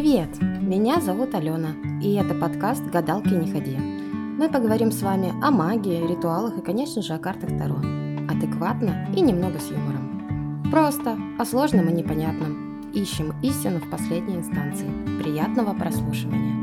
Привет! Меня зовут Алена, и это подкаст «Гадалки не ходи». Мы поговорим с вами о магии, ритуалах и, конечно же, о картах Таро. Адекватно и немного с юмором. Просто, о сложном и непонятном. Ищем истину в последней инстанции. Приятного прослушивания!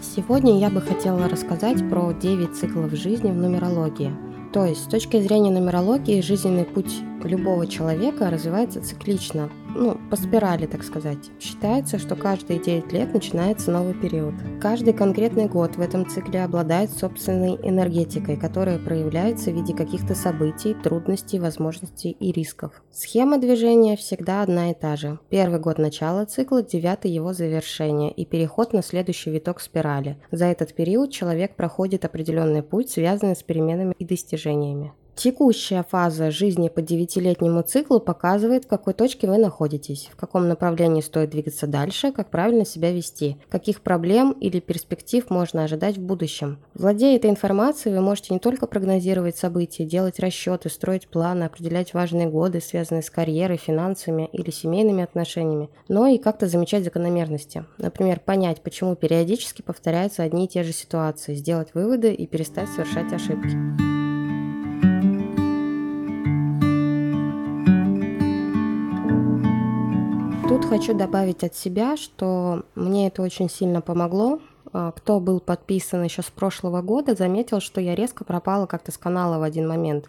Сегодня я бы хотела рассказать про 9 циклов жизни в нумерологии – то есть, с точки зрения нумерологии, жизненный путь любого человека развивается циклично, ну, по спирали, так сказать. Считается, что каждые 9 лет начинается новый период. Каждый конкретный год в этом цикле обладает собственной энергетикой, которая проявляется в виде каких-то событий, трудностей, возможностей и рисков. Схема движения всегда одна и та же. Первый год начала цикла, девятый его завершение и переход на следующий виток спирали. За этот период человек проходит определенный путь, связанный с переменами и достижениями. Текущая фаза жизни по девятилетнему циклу показывает, в какой точке вы находитесь, в каком направлении стоит двигаться дальше, как правильно себя вести, каких проблем или перспектив можно ожидать в будущем. Владея этой информацией, вы можете не только прогнозировать события, делать расчеты, строить планы, определять важные годы, связанные с карьерой, финансами или семейными отношениями, но и как-то замечать закономерности. Например, понять, почему периодически повторяются одни и те же ситуации, сделать выводы и перестать совершать ошибки. Хочу добавить от себя, что мне это очень сильно помогло, кто был подписан еще с прошлого года, заметил, что я резко пропала как-то с канала в один момент.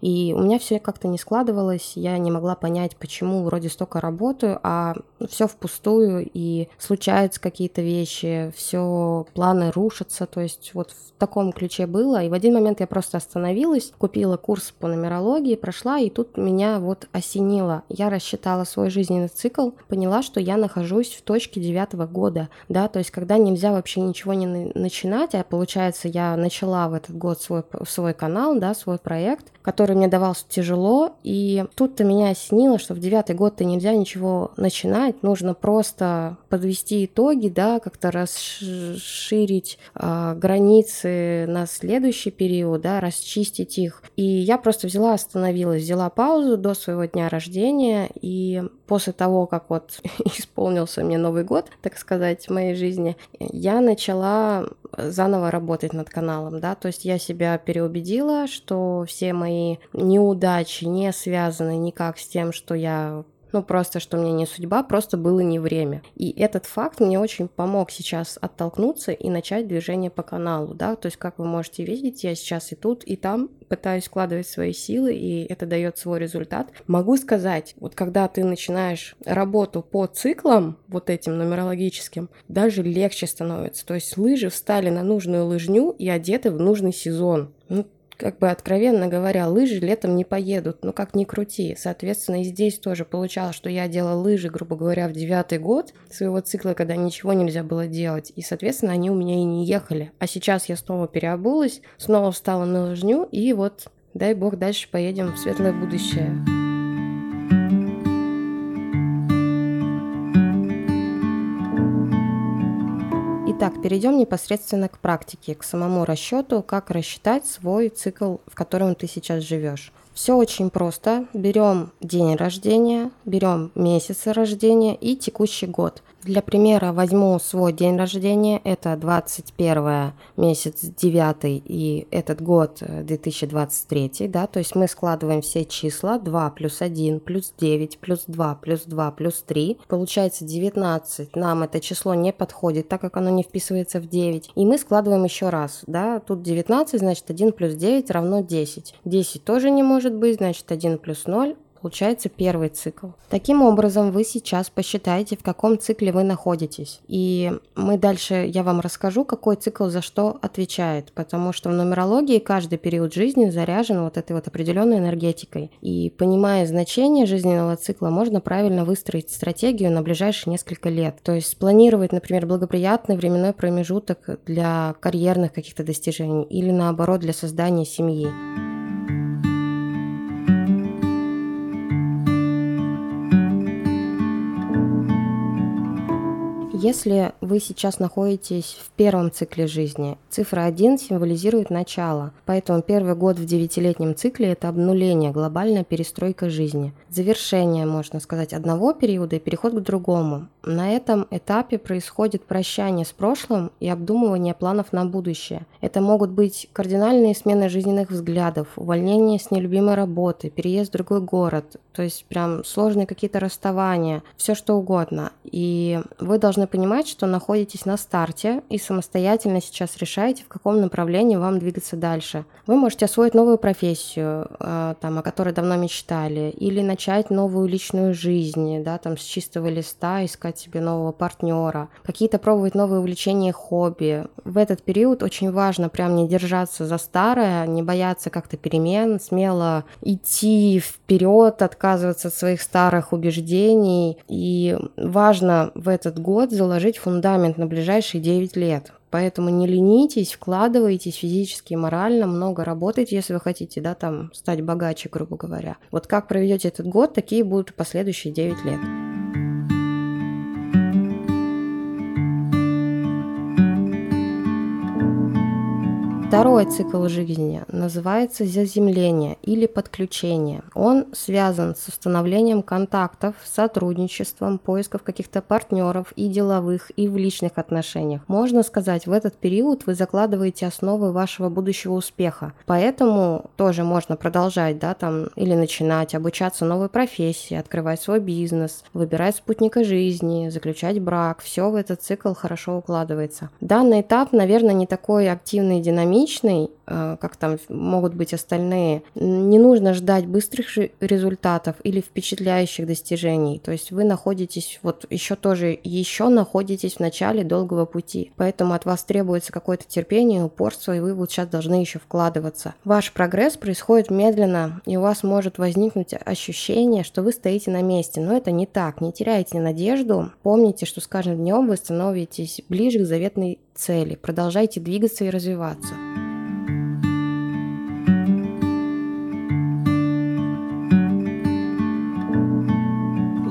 И у меня все как-то не складывалось, я не могла понять, почему вроде столько работаю, а все впустую, и случаются какие-то вещи, все планы рушатся, то есть вот в таком ключе было. И в один момент я просто остановилась, купила курс по нумерологии, прошла, и тут меня вот осенило. Я рассчитала свой жизненный цикл, поняла, что я нахожусь в точке девятого года, да, то есть когда нельзя вообще ничего не начинать, а получается, я начала в этот год свой, свой канал, да, свой проект, который мне давался тяжело, и тут-то меня осенило, что в девятый год-то нельзя ничего начинать, нужно просто подвести итоги, да, как-то расширить э, границы на следующий период, да, расчистить их. И я просто взяла, остановилась, взяла паузу до своего дня рождения, и после того, как вот исполнился мне Новый год, так сказать, в моей жизни, я начала заново работать над каналом, да, то есть я себя переубедила, что все мои неудачи не связаны никак с тем, что я ну просто, что мне не судьба, просто было не время. И этот факт мне очень помог сейчас оттолкнуться и начать движение по каналу, да, то есть, как вы можете видеть, я сейчас и тут, и там пытаюсь складывать свои силы, и это дает свой результат. Могу сказать, вот когда ты начинаешь работу по циклам, вот этим нумерологическим, даже легче становится. То есть лыжи встали на нужную лыжню и одеты в нужный сезон. Как бы откровенно говоря, лыжи летом не поедут, ну как ни крути. Соответственно, и здесь тоже получалось, что я делала лыжи, грубо говоря, в девятый год своего цикла, когда ничего нельзя было делать. И, соответственно, они у меня и не ехали. А сейчас я снова переобулась, снова встала на лыжню, и вот, дай бог, дальше поедем в светлое будущее. Итак, перейдем непосредственно к практике, к самому расчету, как рассчитать свой цикл, в котором ты сейчас живешь. Все очень просто. Берем день рождения, берем месяц рождения и текущий год. Для примера возьму свой день рождения, это 21 месяц 9 и этот год 2023, э, да, то есть мы складываем все числа. 2 плюс 1 плюс 9 плюс 2 плюс 2 плюс 3, получается 19, нам это число не подходит, так как оно не вписывается в 9, и мы складываем еще раз, да, тут 19, значит 1 плюс 9 равно 10, 10 тоже не может быть, значит 1 плюс 0 получается первый цикл. Таким образом, вы сейчас посчитаете, в каком цикле вы находитесь. И мы дальше, я вам расскажу, какой цикл за что отвечает, потому что в нумерологии каждый период жизни заряжен вот этой вот определенной энергетикой. И понимая значение жизненного цикла, можно правильно выстроить стратегию на ближайшие несколько лет. То есть спланировать, например, благоприятный временной промежуток для карьерных каких-то достижений или наоборот для создания семьи. Если вы сейчас находитесь в первом цикле жизни, цифра 1 символизирует начало, поэтому первый год в девятилетнем цикле – это обнуление, глобальная перестройка жизни. Завершение, можно сказать, одного периода и переход к другому. На этом этапе происходит прощание с прошлым и обдумывание планов на будущее. Это могут быть кардинальные смены жизненных взглядов, увольнение с нелюбимой работы, переезд в другой город, то есть прям сложные какие-то расставания, все что угодно. И вы должны понимать, что находитесь на старте и самостоятельно сейчас решаете, в каком направлении вам двигаться дальше. Вы можете освоить новую профессию, э, там, о которой давно мечтали, или начать новую личную жизнь, да, там, с чистого листа, искать себе нового партнера, какие-то пробовать новые увлечения, хобби. В этот период очень важно прям не держаться за старое, не бояться как-то перемен, смело идти вперед, отказываться от своих старых убеждений. И важно в этот год заложить фундамент на ближайшие 9 лет. Поэтому не ленитесь, вкладывайтесь физически и морально, много работайте, если вы хотите, да, там, стать богаче, грубо говоря. Вот как проведете этот год, такие будут последующие 9 лет. Второй цикл жизни называется заземление или подключение. Он связан с установлением контактов, сотрудничеством, поиском каких-то партнеров и деловых, и в личных отношениях. Можно сказать, в этот период вы закладываете основы вашего будущего успеха. Поэтому тоже можно продолжать, да, там, или начинать обучаться новой профессии, открывать свой бизнес, выбирать спутника жизни, заключать брак. Все в этот цикл хорошо укладывается. Данный этап, наверное, не такой активный и динамичный, единичный, э, как там могут быть остальные. Не нужно ждать быстрых результатов или впечатляющих достижений. То есть вы находитесь, вот еще тоже, еще находитесь в начале долгого пути. Поэтому от вас требуется какое-то терпение, упорство, и вы вот сейчас должны еще вкладываться. Ваш прогресс происходит медленно, и у вас может возникнуть ощущение, что вы стоите на месте. Но это не так. Не теряйте надежду. Помните, что с каждым днем вы становитесь ближе к заветной цели. Продолжайте двигаться и развиваться.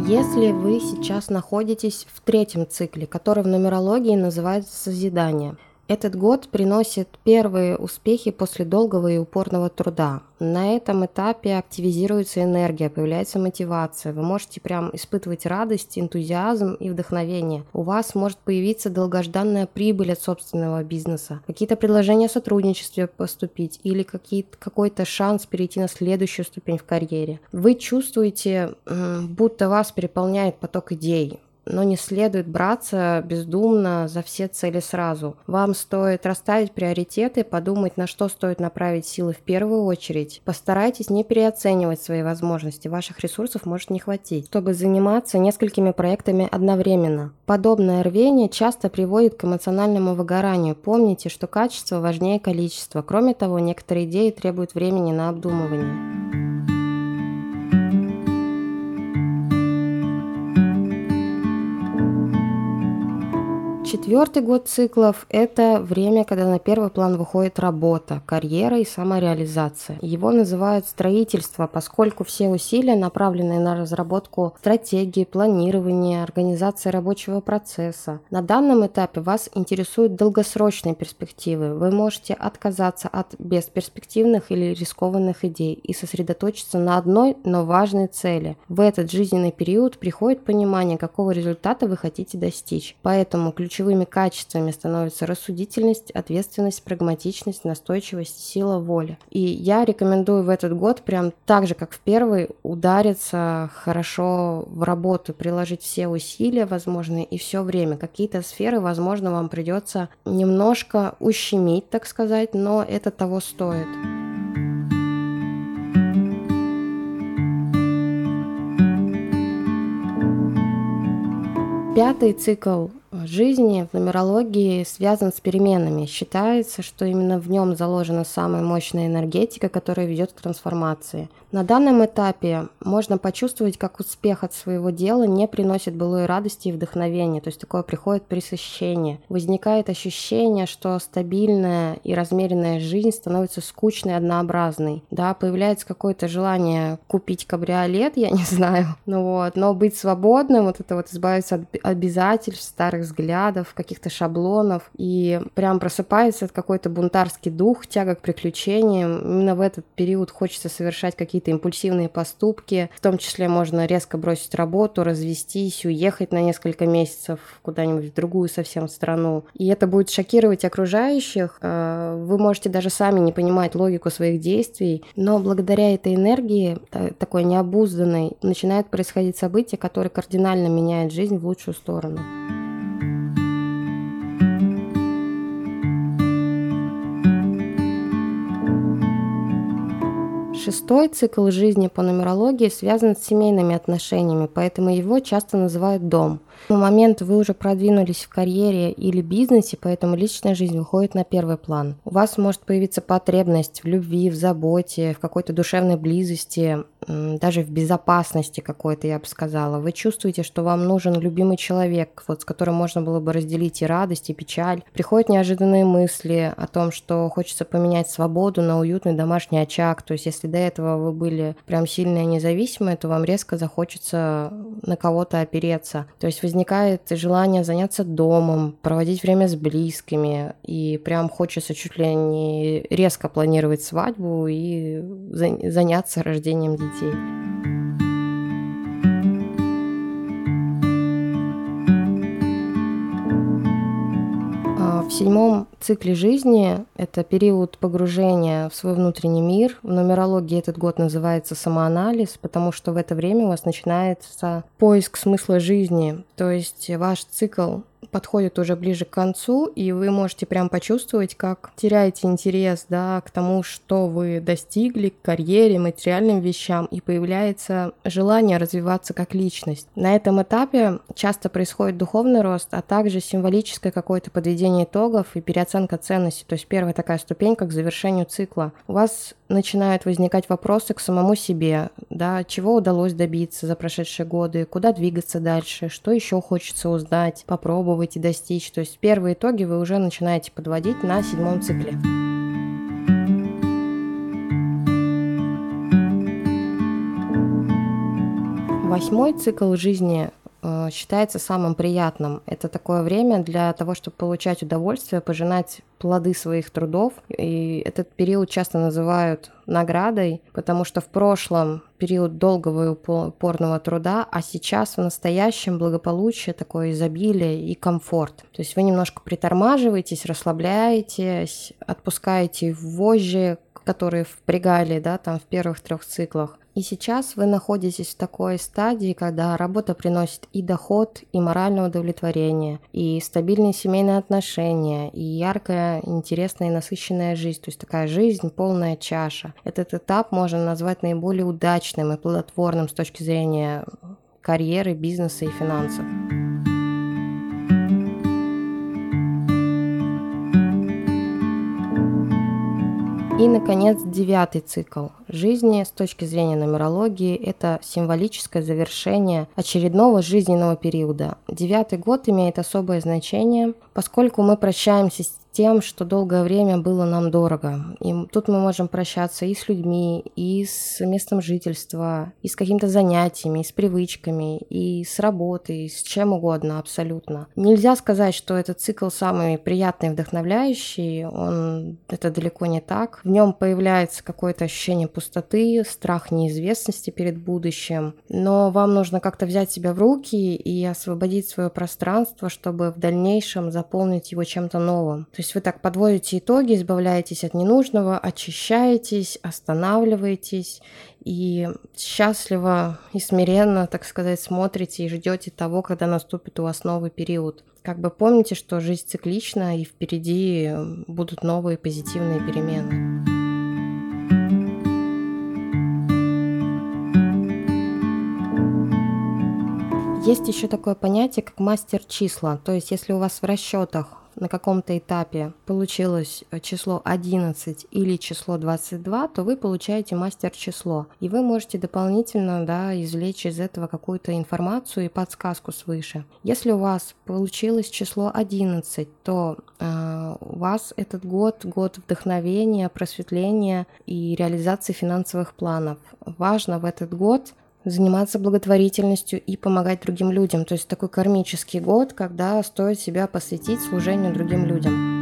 Если вы сейчас находитесь в третьем цикле, который в нумерологии называется созидание – этот год приносит первые успехи после долгого и упорного труда. На этом этапе активизируется энергия, появляется мотивация. Вы можете прям испытывать радость, энтузиазм и вдохновение. У вас может появиться долгожданная прибыль от собственного бизнеса. Какие-то предложения о сотрудничестве поступить или какой-то шанс перейти на следующую ступень в карьере. Вы чувствуете, будто вас переполняет поток идей но не следует браться бездумно за все цели сразу. Вам стоит расставить приоритеты, подумать, на что стоит направить силы в первую очередь. Постарайтесь не переоценивать свои возможности, ваших ресурсов может не хватить, чтобы заниматься несколькими проектами одновременно. Подобное рвение часто приводит к эмоциональному выгоранию. Помните, что качество важнее количества. Кроме того, некоторые идеи требуют времени на обдумывание. Четвертый год циклов – это время, когда на первый план выходит работа, карьера и самореализация. Его называют строительство, поскольку все усилия направлены на разработку стратегии, планирования, организации рабочего процесса. На данном этапе вас интересуют долгосрочные перспективы. Вы можете отказаться от бесперспективных или рискованных идей и сосредоточиться на одной, но важной цели. В этот жизненный период приходит понимание, какого результата вы хотите достичь. Поэтому ключ ключевыми качествами становятся рассудительность, ответственность, прагматичность, настойчивость, сила воли. И я рекомендую в этот год прям так же, как в первый, удариться хорошо в работу, приложить все усилия возможные и все время. Какие-то сферы, возможно, вам придется немножко ущемить, так сказать, но это того стоит. Пятый цикл жизни в нумерологии связан с переменами. Считается, что именно в нем заложена самая мощная энергетика, которая ведет к трансформации. На данном этапе можно почувствовать, как успех от своего дела не приносит былой радости и вдохновения, то есть такое приходит пресыщение. Возникает ощущение, что стабильная и размеренная жизнь становится скучной, однообразной. Да, появляется какое-то желание купить кабриолет, я не знаю, ну вот, но быть свободным, вот это вот избавиться от обязательств, старых взглядов, каких-то шаблонов, и прям просыпается какой-то бунтарский дух, тяга к приключениям. Именно в этот период хочется совершать какие-то импульсивные поступки, в том числе можно резко бросить работу, развестись, уехать на несколько месяцев куда-нибудь в другую совсем страну. И это будет шокировать окружающих. Э, вы можете даже сами не понимать логику своих действий, но благодаря этой энергии, такой необузданной, начинают происходить события, которые кардинально меняют жизнь в лучшую сторону. Шестой цикл жизни по нумерологии связан с семейными отношениями, поэтому его часто называют дом. В момент вы уже продвинулись в карьере или бизнесе, поэтому личная жизнь выходит на первый план. У вас может появиться потребность в любви, в заботе, в какой-то душевной близости, даже в безопасности какой-то, я бы сказала. Вы чувствуете, что вам нужен любимый человек, вот, с которым можно было бы разделить и радость, и печаль. Приходят неожиданные мысли о том, что хочется поменять свободу на уютный домашний очаг. То есть, если до этого вы были прям сильные независимые, то вам резко захочется на кого-то опереться. То есть возникает желание заняться домом, проводить время с близкими, и прям хочется чуть ли не резко планировать свадьбу и заняться рождением детей. В седьмом цикле жизни это период погружения в свой внутренний мир. В нумерологии этот год называется самоанализ, потому что в это время у вас начинается поиск смысла жизни. То есть ваш цикл подходит уже ближе к концу, и вы можете прям почувствовать, как теряете интерес да, к тому, что вы достигли, к карьере, материальным вещам, и появляется желание развиваться как личность. На этом этапе часто происходит духовный рост, а также символическое какое-то подведение итогов и переоценка ценностей. То есть первая такая ступенька к завершению цикла. У вас начинают возникать вопросы к самому себе, да, чего удалось добиться за прошедшие годы, куда двигаться дальше, что еще хочется узнать, попробовать и достичь. То есть первые итоги вы уже начинаете подводить на седьмом цикле. Восьмой цикл жизни считается самым приятным. Это такое время для того, чтобы получать удовольствие, пожинать плоды своих трудов. И этот период часто называют наградой, потому что в прошлом период долгого и упорного труда, а сейчас в настоящем благополучие, такое изобилие и комфорт. То есть вы немножко притормаживаетесь, расслабляетесь, отпускаете вожжи, которые впрягали, да, там в первых трех циклах. И сейчас вы находитесь в такой стадии, когда работа приносит и доход, и моральное удовлетворение, и стабильные семейные отношения, и яркая, интересная и насыщенная жизнь. То есть такая жизнь, полная чаша. Этот этап можно назвать наиболее удачным и плодотворным с точки зрения карьеры, бизнеса и финансов. И, наконец, девятый цикл жизни с точки зрения нумерологии – это символическое завершение очередного жизненного периода. Девятый год имеет особое значение, поскольку мы прощаемся с тем, что долгое время было нам дорого. И тут мы можем прощаться и с людьми, и с местом жительства, и с какими-то занятиями, и с привычками, и с работой, и с чем угодно абсолютно. Нельзя сказать, что этот цикл самый приятный вдохновляющий, он это далеко не так. В нем появляется какое-то ощущение пустоты, страх неизвестности перед будущим, но вам нужно как-то взять себя в руки и освободить свое пространство, чтобы в дальнейшем заполнить его чем-то новым. То есть вы так подводите итоги, избавляетесь от ненужного, очищаетесь, останавливаетесь и счастливо и смиренно, так сказать, смотрите и ждете того, когда наступит у вас новый период. Как бы помните, что жизнь циклична и впереди будут новые позитивные перемены. Есть еще такое понятие, как мастер числа. То есть, если у вас в расчетах на каком-то этапе получилось э, число 11 или число 22, то вы получаете мастер-число. И вы можете дополнительно да, извлечь из этого какую-то информацию и подсказку свыше. Если у вас получилось число 11, то э, у вас этот год год вдохновения, просветления и реализации финансовых планов. Важно в этот год заниматься благотворительностью и помогать другим людям. То есть такой кармический год, когда стоит себя посвятить служению другим людям.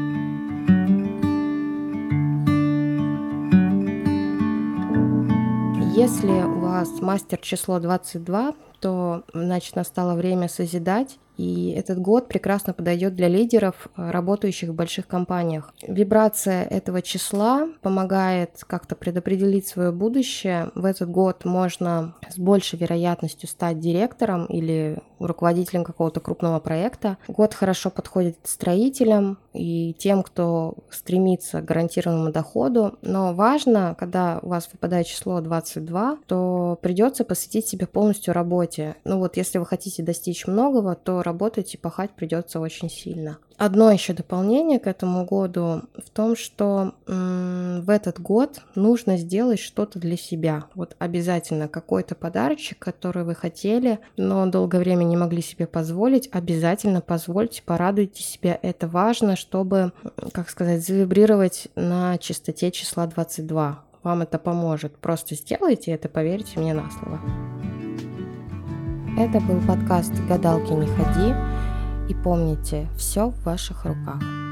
Если у вас мастер число 22, то значит настало время созидать и этот год прекрасно подойдет для лидеров, э, работающих в больших компаниях. Вибрация этого числа помогает как-то предопределить свое будущее. В этот год можно с большей вероятностью стать директором или руководителем какого-то крупного проекта. Год хорошо подходит строителям и тем, кто стремится к гарантированному доходу. Но важно, когда у вас выпадает число 22, то придется посвятить себе полностью работе. Ну вот, если вы хотите достичь многого, то работать и пахать придется очень сильно. Одно еще дополнение к этому году в том, что в этот год нужно сделать что-то для себя. Вот обязательно какой-то подарочек, который вы хотели, но долгое время не могли себе позволить, обязательно позвольте, порадуйте себя. Это важно, чтобы, как сказать, завибрировать на частоте числа 22. Вам это поможет. Просто сделайте это, поверьте мне на слово. Это был подкаст «Гадалки не ходи». И помните, все в ваших руках.